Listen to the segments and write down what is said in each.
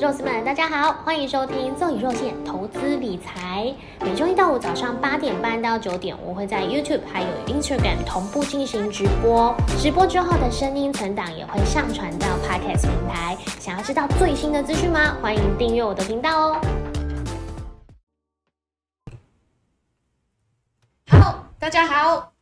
肉丝们，大家好，欢迎收听《奏以肉馅投资理财》。每周一到五早上八点半到九点，我会在 YouTube 还有 Instagram 同步进行直播。直播之后的声音存档也会上传到 Podcast 平台。想要知道最新的资讯吗？欢迎订阅我的频道哦。Hello，大家好。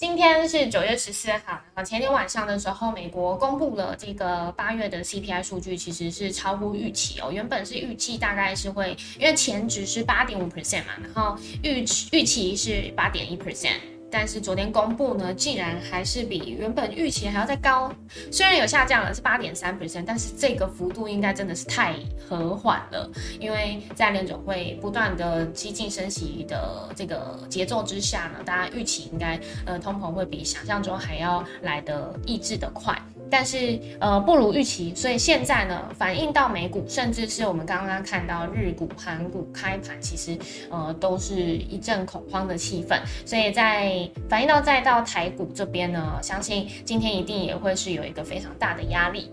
今天是九月十四号，啊前天晚上的时候，美国公布了这个八月的 CPI 数据，其实是超乎预期哦。原本是预计大概是会，因为前值是八点五 percent 嘛，然后预预期是八点一 percent。但是昨天公布呢，竟然还是比原本预期还要再高，虽然有下降了是八点三 percent，但是这个幅度应该真的是太和缓了，因为在联总会不断的激进升息的这个节奏之下呢，大家预期应该呃通膨会比想象中还要来的抑制的快。但是呃不如预期，所以现在呢反映到美股，甚至是我们刚刚看到日股、韩股开盘，其实呃都是一阵恐慌的气氛。所以在反映到再到台股这边呢，相信今天一定也会是有一个非常大的压力。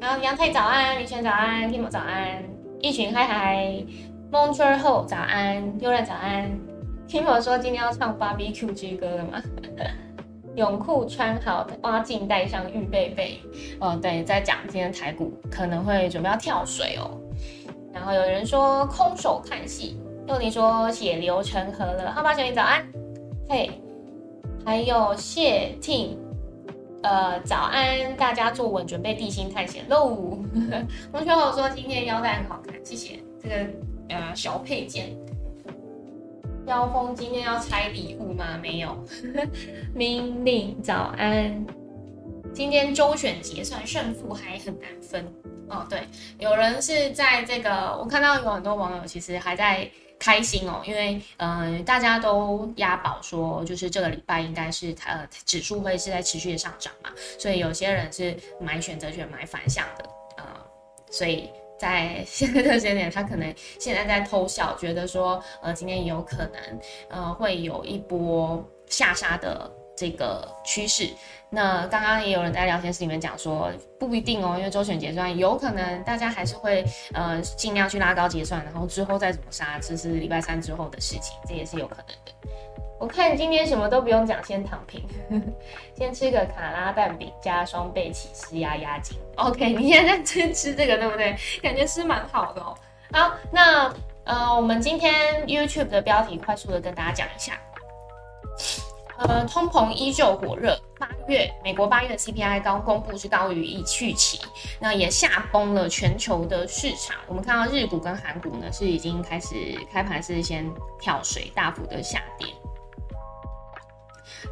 然后杨太早安，李璇早安，Tim 早安，一群嗨嗨，Montry 后早安，悠然早安，Tim 说今天要唱 Barbie Q G 歌了吗？泳裤穿好，花镜戴上，预备备。哦，对，在讲今天台股可能会准备要跳水哦。然后有人说空手看戏，又你说血流成河了。好吧，小林早安。嘿，还有谢听，呃，早安，大家坐稳，准备地心探险喽。同学我说今天腰带很好看，谢谢这个呃小配件。妖风今天要拆礼物吗？没有。命令早安。今天周选结算胜负还很难分哦。对，有人是在这个，我看到有很多网友其实还在开心哦，因为嗯，大家都押宝说，就是这个礼拜应该是呃指数会是在持续的上涨嘛，所以有些人是买选择权买反向的呃，所以。在现在这个时间点，他可能现在在偷笑，觉得说，呃，今天有可能，呃，会有一波下杀的这个趋势。那刚刚也有人在聊天室里面讲说，不一定哦，因为周选结算有可能大家还是会，呃，尽量去拉高结算，然后之后再怎么杀，这是礼拜三之后的事情，这也是有可能的。我看今天什么都不用讲，先躺平，先吃个卡拉蛋饼加双倍起司压压惊。OK，你现在在吃吃这个对不对？感觉是蛮好的哦。好，那呃，我们今天 YouTube 的标题快速的跟大家讲一下。呃，通膨依旧火热，八月美国八月的 CPI 刚公布是高于预期，那也吓崩了全球的市场。我们看到日股跟韩股呢是已经开始开盘是先跳水，大幅的下跌。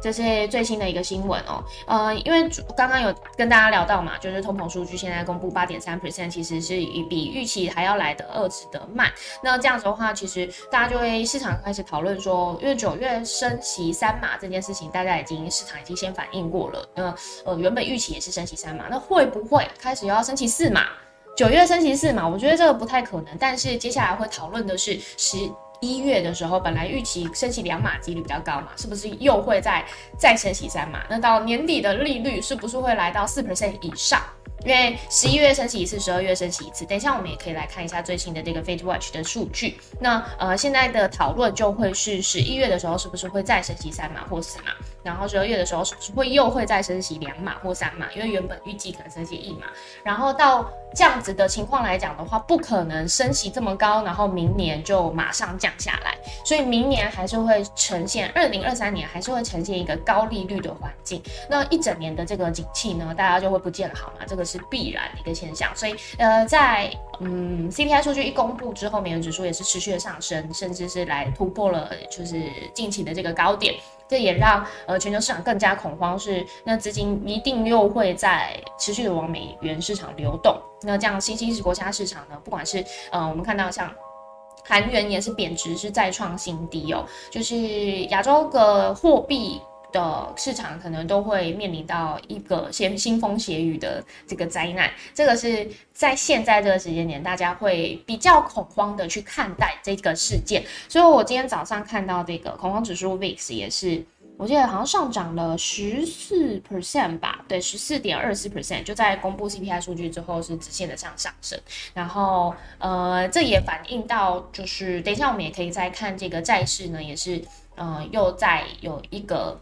这是最新的一个新闻哦，呃，因为刚刚有跟大家聊到嘛，就是通膨数据现在公布八点三 percent，其实是比预期还要来的二次的慢。那这样子的话，其实大家就会市场开始讨论说，因为九月升息三码这件事情，大家已经市场已经先反应过了。那呃，原本预期也是升息三码，那会不会开始又要升息四码？九月升息四码，我觉得这个不太可能。但是接下来会讨论的是十。一月的时候，本来预期升息两码几率比较高嘛，是不是又会再再升息三码？那到年底的利率是不是会来到四 percent 以上？因为十一月升息一次，十二月升息一次。等一下我们也可以来看一下最新的这个 f a t e Watch 的数据。那呃，现在的讨论就会是十一月的时候是不是会再升息三码或四码？然后十二月的时候是不是会又会再升息两码或三码？因为原本预计可能升息一码。然后到这样子的情况来讲的话，不可能升息这么高，然后明年就马上降下来。所以明年还是会呈现二零二三年还是会呈现一个高利率的环境。那一整年的这个景气呢，大家就会不见好嘛？这个是必然的一个现象。所以呃，在嗯 CPI 数据一公布之后，美元指数也是持续的上升，甚至是来突破了就是近期的这个高点。这也让呃全球市场更加恐慌，是那资金一定又会在持续的往美元市场流动。那这样新兴国家市场呢，不管是呃我们看到像韩元也是贬值，是再创新低哦。就是亚洲的货币的市场可能都会面临到一个先腥风血雨的这个灾难。这个是在现在这个时间点，大家会比较恐慌的去看待这个事件。所以我今天早上看到这个恐慌指数 VIX 也是。我记得好像上涨了十四 percent 吧，对，十四点二四 percent，就在公布 CPI 数据之后是直线的上上升，然后呃，这也反映到就是等一下我们也可以再看这个债市呢，也是呃又在有一个。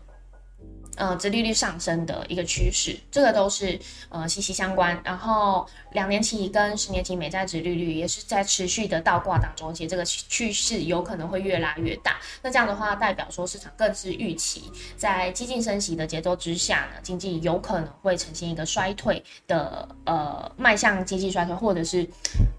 呃，殖利率上升的一个趋势，这个都是呃息息相关。然后两年期跟十年期美债殖利率也是在持续的倒挂当中，而且这个趋势有可能会越拉越大。那这样的话，代表说市场更是预期，在激进升息的节奏之下呢，经济有可能会呈现一个衰退的呃迈向经济衰退，或者是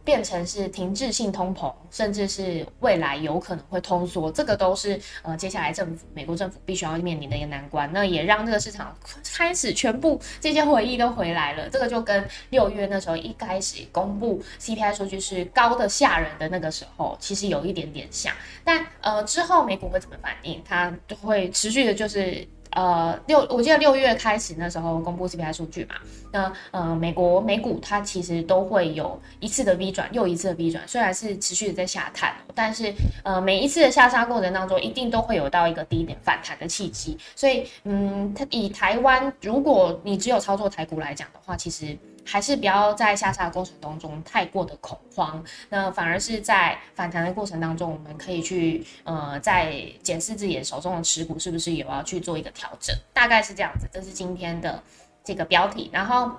变成是停滞性通膨，甚至是未来有可能会通缩。这个都是呃接下来政府美国政府必须要面临的一个难关。那也让这个市场开始全部这些回忆都回来了，这个就跟六月那时候一开始公布 CPI 数据是高的吓人的那个时候，其实有一点点像。但呃之后美股会怎么反应，它会持续的就是。呃，六，我记得六月开始那时候公布 CPI 数据嘛，那呃，美国美股它其实都会有一次的 V 转，又一次的 V 转，虽然是持续的在下探，但是呃，每一次的下杀过程当中，一定都会有到一个低点反弹的契机，所以嗯，它以台湾，如果你只有操作台股来讲的话，其实。还是不要在下杀的过程当中太过的恐慌，那反而是在反弹的过程当中，我们可以去呃在检视自己的手中的持股是不是有要去做一个调整，大概是这样子。这是今天的这个标题，然后。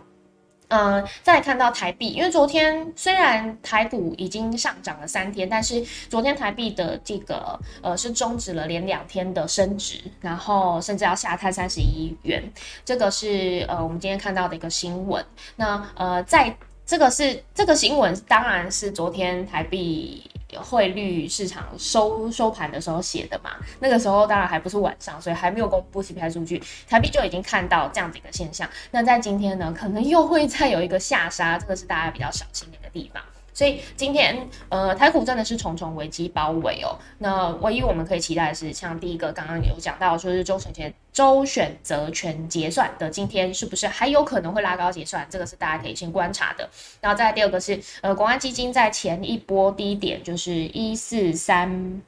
嗯，再看到台币，因为昨天虽然台股已经上涨了三天，但是昨天台币的这个呃是终止了连两天的升值，然后甚至要下探三十一元，这个是呃我们今天看到的一个新闻。那呃在这个是这个新闻，当然是昨天台币。汇率市场收收盘的时候写的嘛，那个时候当然还不是晚上，所以还没有公布 CPI 数据，台币就已经看到这样子一个现象。那在今天呢，可能又会再有一个下杀，这个是大家比较小心的一个地方。所以今天，呃，台股真的是重重危机包围哦。那唯一我们可以期待的是，像第一个刚刚有讲到，说是周选权、周选择权结算的今天，是不是还有可能会拉高结算？这个是大家可以先观察的。然后再第二个是，呃，国安基金在前一波低点就是一四三。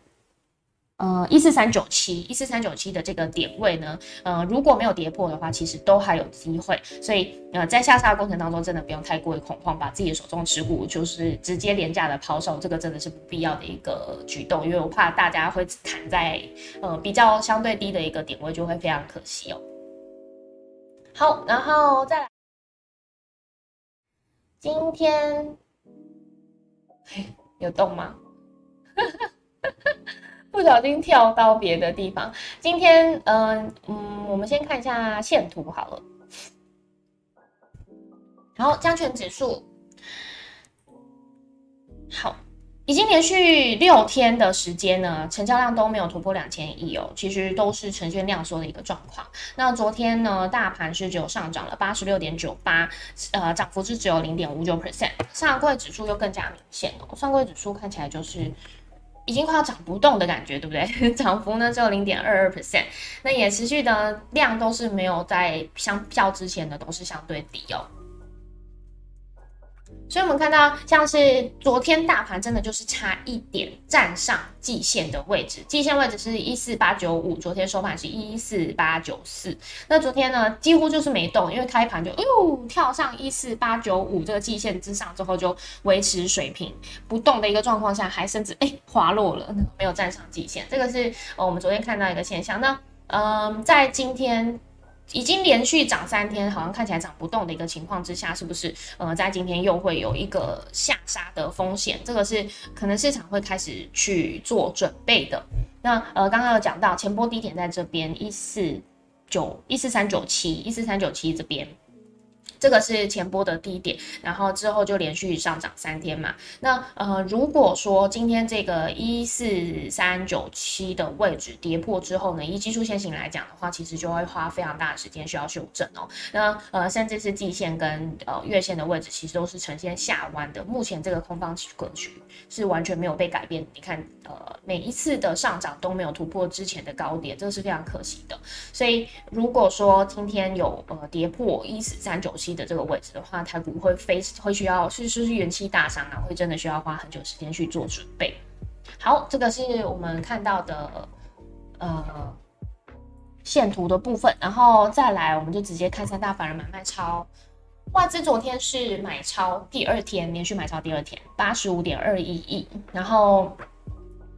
呃，一四三九七，一四三九七的这个点位呢，呃，如果没有跌破的话，其实都还有机会。所以，呃，在下杀的过程当中，真的不用太过于恐慌，把自己的手中持股就是直接廉价的抛售，这个真的是不必要的一个举动，因为我怕大家会砍在呃比较相对低的一个点位，就会非常可惜哦。好，然后再来，今天有动吗？不小心跳到别的地方。今天，嗯嗯，我们先看一下线图好了。好，加权指数，好，已经连续六天的时间呢，成交量都没有突破两千亿哦，其实都是呈现量缩的一个状况。那昨天呢，大盘是只有上涨了八十六点九八，呃，涨幅是只有零点五九 percent。上柜指数又更加明显哦，上柜指数看起来就是。已经快要涨不动的感觉，对不对？涨幅呢只有零点二二 percent，那也持续的量都是没有在相较之前的都是相对低哦。所以，我们看到像是昨天大盘真的就是差一点站上季线的位置，季线位置是一四八九五，昨天收盘是一四八九四。那昨天呢，几乎就是没动，因为开盘就哎呦跳上一四八九五这个季线之上之后，就维持水平不动的一个状况下，还甚至哎滑落了，没有站上季线。这个是我们昨天看到一个现象。那嗯，在今天。已经连续涨三天，好像看起来涨不动的一个情况之下，是不是呃，在今天又会有一个下杀的风险？这个是可能市场会开始去做准备的。那呃，刚刚有讲到前波低点在这边一四九一四三九七一四三九七这边。这个是前波的低点，然后之后就连续上涨三天嘛。那呃，如果说今天这个一四三九七的位置跌破之后呢，以技术线型来讲的话，其实就会花非常大的时间需要修正哦。那呃，甚至是季线跟呃月线的位置，其实都是呈现下弯的。目前这个空方格局是完全没有被改变。你看，呃，每一次的上涨都没有突破之前的高点，这是非常可惜的。所以如果说今天有呃跌破一四三九七，的这个位置的话，它不会非会需要是是是元气大伤啊，会真的需要花很久时间去做准备。好，这个是我们看到的呃线图的部分，然后再来我们就直接看三大法人买卖超。外资昨天是买超第二天，连续买超第二天，八十五点二一亿。然后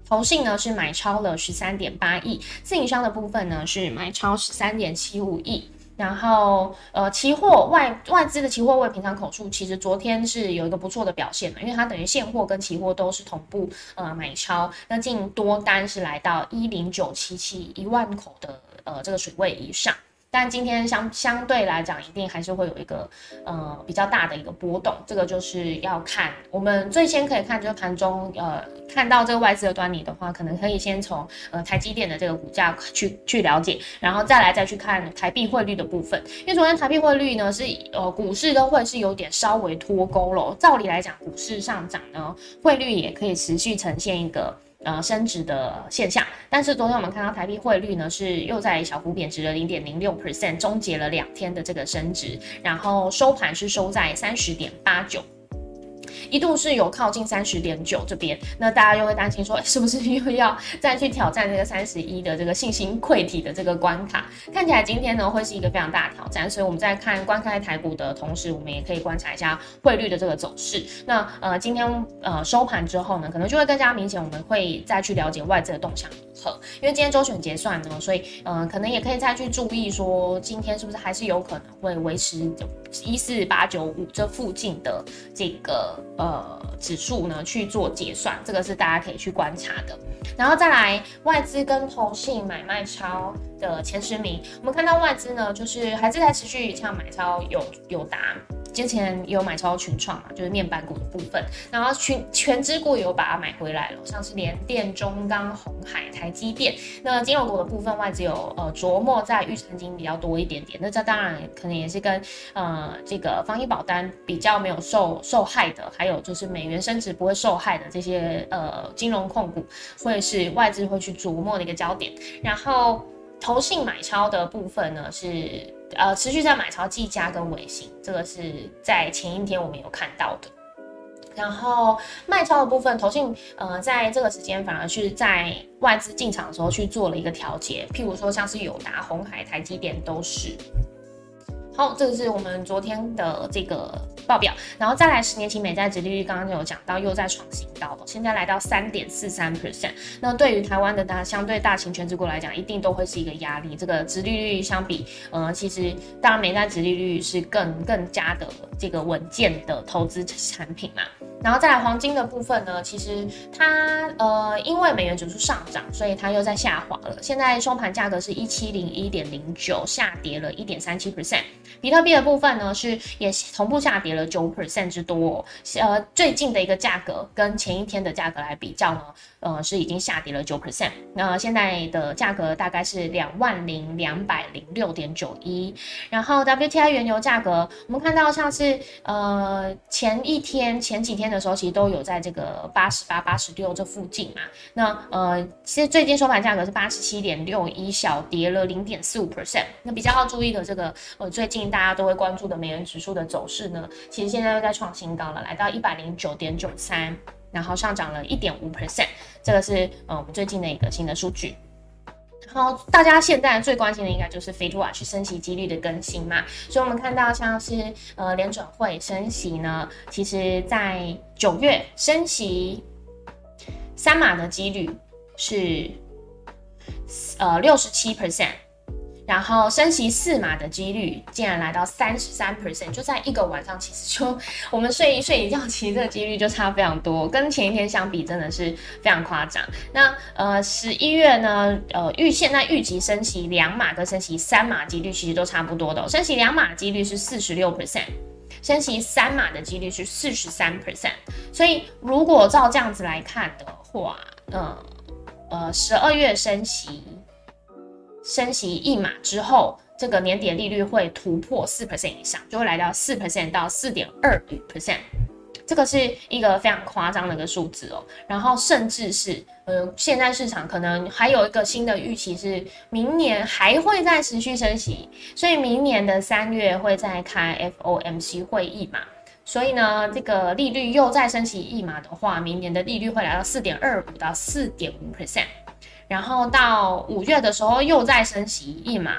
投信呢是买超了十三点八亿，自营商的部分呢是买超十三点七五亿。然后呃，期货外外资的期货位平常口数其实昨天是有一个不错的表现的，因为它等于现货跟期货都是同步呃买超，那净多单是来到一零九七七一万口的呃这个水位以上。但今天相相对来讲，一定还是会有一个呃比较大的一个波动，这个就是要看我们最先可以看就是盘中呃看到这个外资的端倪的话，可能可以先从呃台积电的这个股价去去了解，然后再来再去看台币汇率的部分，因为昨天台币汇率呢是呃股市都会是有点稍微脱钩了，照理来讲股市上涨呢，汇率也可以持续呈现一个。呃，升值的现象，但是昨天我们看到台币汇率呢是又在小幅贬值了零点零六 percent，终结了两天的这个升值，然后收盘是收在三十点八九。一度是有靠近三十点九这边，那大家又会担心说，是不是又要再去挑战这个三十一的这个信心溃体的这个关卡？看起来今天呢会是一个非常大的挑战，所以我们在看观看台股的同时，我们也可以观察一下汇率的这个走势。那呃，今天呃收盘之后呢，可能就会更加明显，我们会再去了解外资的动向因为今天周选结算呢，所以呃，可能也可以再去注意说，今天是不是还是有可能会维持一四八九五这附近的这个。呃，指数呢去做结算，这个是大家可以去观察的。然后再来外资跟投信买卖超的前十名，我们看到外资呢，就是还是在持续像买超有有达。之前有买超群创嘛，就是面板股的部分，然后全全支股有把它买回来了，像是联电、中钢、红海、台积电。那金融股的部分，外资有呃琢磨在预存金比较多一点点。那这当然可能也是跟呃这个防疫保单比较没有受受害的，还有就是美元升值不会受害的这些呃金融控股，会是外资会去琢磨的一个焦点。然后投信买超的部分呢是。呃，持续在买超技嘉跟微信，这个是在前一天我们有看到的。然后卖超的部分，投信呃在这个时间反而是在外资进场的时候去做了一个调节，譬如说像是友达、红海、台积电都是。好，这个是我们昨天的这个报表，然后再来十年期美债值利率，刚刚有讲到又在创新高了，现在来到三点四三 percent。那对于台湾的大相对大型全职股来讲，一定都会是一个压力。这个值利率相比，呃，其实当然美债值利率是更更加的这个稳健的投资产品嘛。然后再来黄金的部分呢，其实它呃因为美元指数上涨，所以它又在下滑了。现在收盘价格是一七零一点零九，下跌了一点三七 percent。比特币的部分呢，是也同步下跌了九 percent 之多。呃，最近的一个价格跟前一天的价格来比较呢，呃，是已经下跌了九 percent。那现在的价格大概是两万零两百零六点九一。然后 WTI 原油价格，我们看到像是呃前一天、前几天的时候，其实都有在这个八十八、八十六这附近嘛。那呃，其实最近收盘价格是八十七点六一，小跌了零点四五 percent。那比较要注意的这个呃，最近。大家都会关注的美元指数的走势呢，其实现在又在创新高了，来到一百零九点九三，然后上涨了一点五 percent，这个是呃我们最近的一个新的数据。然后大家现在最关心的应该就是 Fed Watch 升息几率的更新嘛，所以我们看到像是呃联准会升息呢，其实在九月升息三码的几率是呃六十七 percent。然后升息四码的几率竟然来到三十三 percent，就在一个晚上，其实就我们睡一睡一觉，其实这个几率就差非常多，跟前一天相比真的是非常夸张。那呃十一月呢，呃预现在预计升息两码跟升息三码几率其实都差不多的，升息两码几率是四十六 percent，升息三码的几率是四十三 percent。所以如果照这样子来看的话，呃呃十二月升息。升息一码之后，这个年底利率会突破四 percent 以上，就会来到四 percent 到四点二五 percent，这个是一个非常夸张的一个数字哦。然后甚至是，呃，现在市场可能还有一个新的预期是，明年还会再持续升息，所以明年的三月会再开 FOMC 会议嘛。所以呢，这个利率又再升息一码的话，明年的利率会来到四点二五到四点五 percent。然后到五月的时候又再升息一码，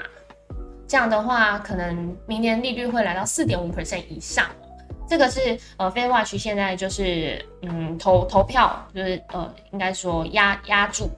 这样的话，可能明年利率会来到四点五 percent 以上。这个是呃，Fed Watch 现在就是嗯投投票，就是呃，应该说压压住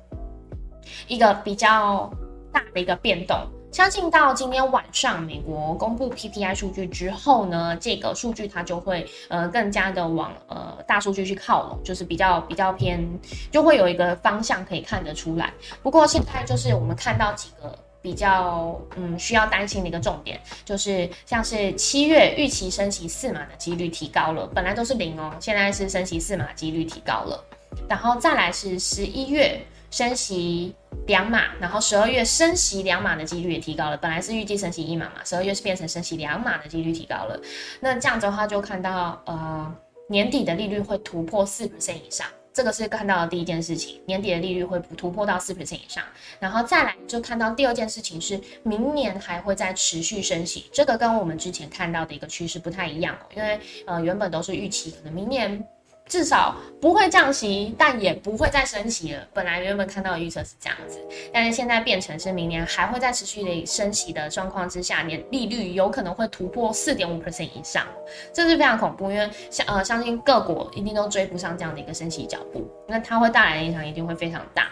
一个比较大的一个变动。相信到今天晚上美国公布 PPI 数据之后呢，这个数据它就会呃更加的往呃大数据去靠拢，就是比较比较偏，就会有一个方向可以看得出来。不过现在就是我们看到几个比较嗯需要担心的一个重点，就是像是七月预期升息四码的几率提高了，本来都是零哦，现在是升息四码几率提高了，然后再来是十一月。升息两码，然后十二月升息两码的几率也提高了。本来是预计升息一码嘛，十二月是变成升息两码的几率提高了。那这样子的话，就看到呃年底的利率会突破四 percent 以上，这个是看到的第一件事情，年底的利率会突破到四 percent 以上。然后再来就看到第二件事情是明年还会再持续升息，这个跟我们之前看到的一个趋势不太一样哦，因为呃原本都是预期可能明年。至少不会降息，但也不会再升息了。本来原本看到的预测是这样子，但是现在变成是明年还会再持续的升息的状况之下，年利率有可能会突破四点五 percent 以上，这是非常恐怖，因为相呃相信各国一定都追不上这样的一个升息脚步，那它会带来的影响一定会非常大。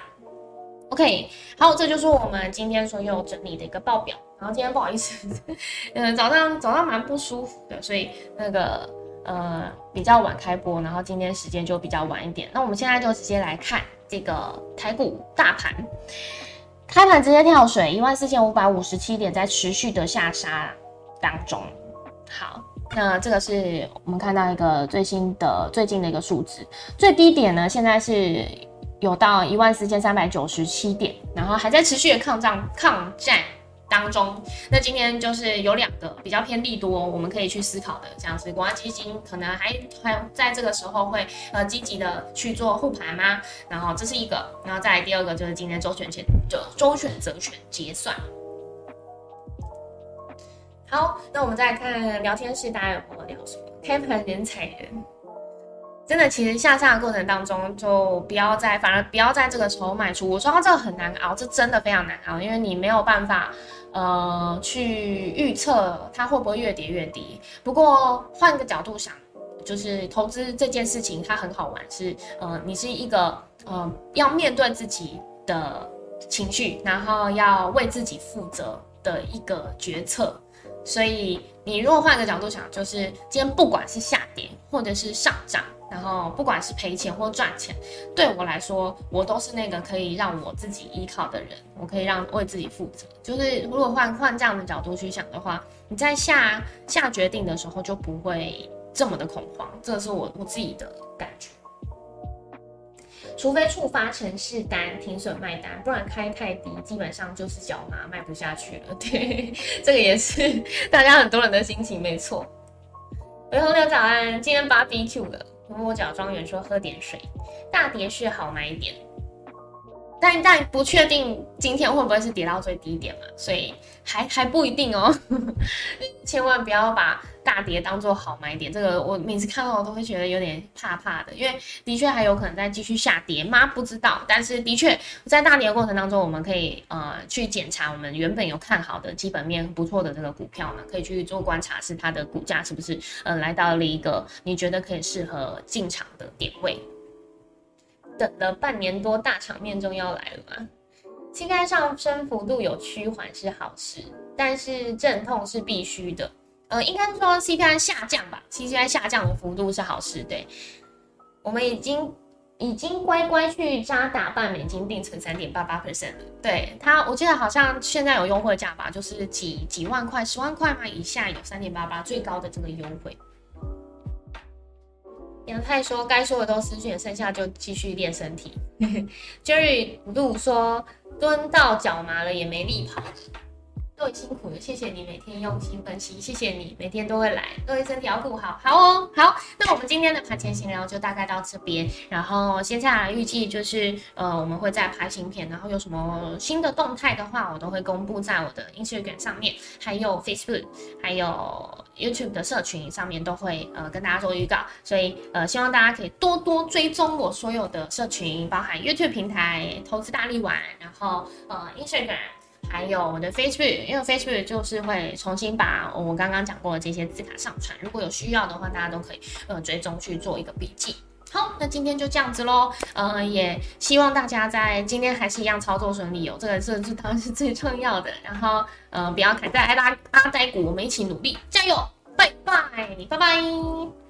OK，好，这就是我们今天所有整理的一个报表。然后今天不好意思，嗯，早上早上蛮不舒服的，所以那个。呃，比较晚开播，然后今天时间就比较晚一点。那我们现在就直接来看这个台股大盘，开盘直接跳水，一万四千五百五十七点，在持续的下杀当中。好，那这个是我们看到一个最新的最近的一个数字，最低点呢，现在是有到一万四千三百九十七点，然后还在持续的抗战抗战。当中，那今天就是有两个比较偏利多，我们可以去思考的，像是国安基金可能还还在这个时候会呃积极的去做护盘吗？然后这是一个，然后再来第二个就是今天周选前就周选择权结算。好，那我们再看聊天室，大家有没有聊什么？开盘人踩人。真的，其实下降的过程当中，就不要在，反而不要在这个时候卖出。我说这个很难熬，这真的非常难熬，因为你没有办法，呃，去预测它会不会越跌越低。不过换个角度想，就是投资这件事情它很好玩，是，呃，你是一个，呃，要面对自己的情绪，然后要为自己负责的一个决策。所以你如果换个角度想，就是今天不管是下跌或者是上涨。然后不管是赔钱或赚钱，对我来说，我都是那个可以让我自己依靠的人，我可以让为自己负责。就是如果换换这样的角度去想的话，你在下下决定的时候就不会这么的恐慌，这是我我自己的感觉。除非触发城市单停损卖单，不然开太低，基本上就是脚麻卖不下去了。对，这个也是大家很多人的心情，没错。喂，红牛早安，今天八 BQ 摸。摸角庄园说喝点水，大蝶是好买点，但但不确定今天会不会是跌到最低点嘛，所以还还不一定哦，千万不要把。大跌当做好买点，这个我每次看到我都会觉得有点怕怕的，因为的确还有可能再继续下跌吗？不知道，但是的确在大跌的过程当中，我们可以呃去检查我们原本有看好的基本面不错的这个股票呢，可以去做观察，是它的股价是不是呃来到了一个你觉得可以适合进场的点位。等了半年多，大场面终于要来了吗？膝盖上升幅度有趋缓是好事，但是阵痛是必须的。呃，应该说 CPI 下降吧，CPI 下降的幅度是好事。对，我们已经已经乖乖去扎打半美金定存三点八八 percent 了。对它，我记得好像现在有优惠价吧，就是几几万块、十万块嘛以下有三点八八最高的这个优惠。杨太说该说的都失去，剩下就继续练身体。Jerry 路说蹲到脚麻了也没力跑。各位辛苦了，谢谢你每天用心分析，谢谢你每天都会来，各位身体要顾好，好哦，好。那我们今天的盘前闲聊就大概到这边，然后接下来预计就是呃我们会再拍新片，然后有什么新的动态的话，我都会公布在我的 Instagram 上面，还有 Facebook，还有 YouTube 的社群上面都会呃跟大家做预告，所以呃希望大家可以多多追踪我所有的社群，包含 YouTube 平台投资大力丸，然后呃 Instagram。还有我的 Facebook，因为 Facebook 就是会重新把我刚刚讲过的这些字卡上传，如果有需要的话，大家都可以呃追踪去做一个笔记。好，那今天就这样子喽，呃，也希望大家在今天还是一样操作顺利哦，这个这这当然是最重要的。然后呃，不要砍在拉阿呆股，我们一起努力，加油，拜拜，拜拜。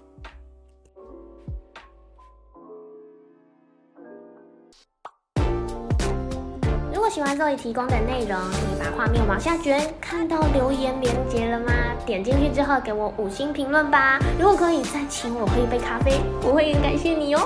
果喜欢这里提供的内容，可以把画面往下卷，看到留言连接了吗？点进去之后给我五星评论吧。如果可以再请我喝一杯咖啡，我会很感谢你哦。